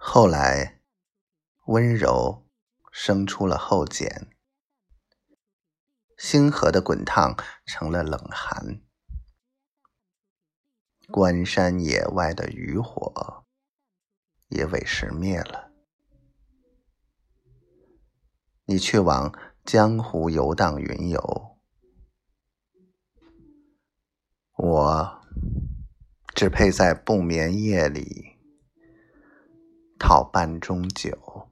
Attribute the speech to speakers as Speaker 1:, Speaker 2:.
Speaker 1: 后来，温柔生出了后茧，星河的滚烫成了冷寒，关山野外的渔火也委实灭了。你去往江湖游荡云游，我只配在不眠夜里半盅酒。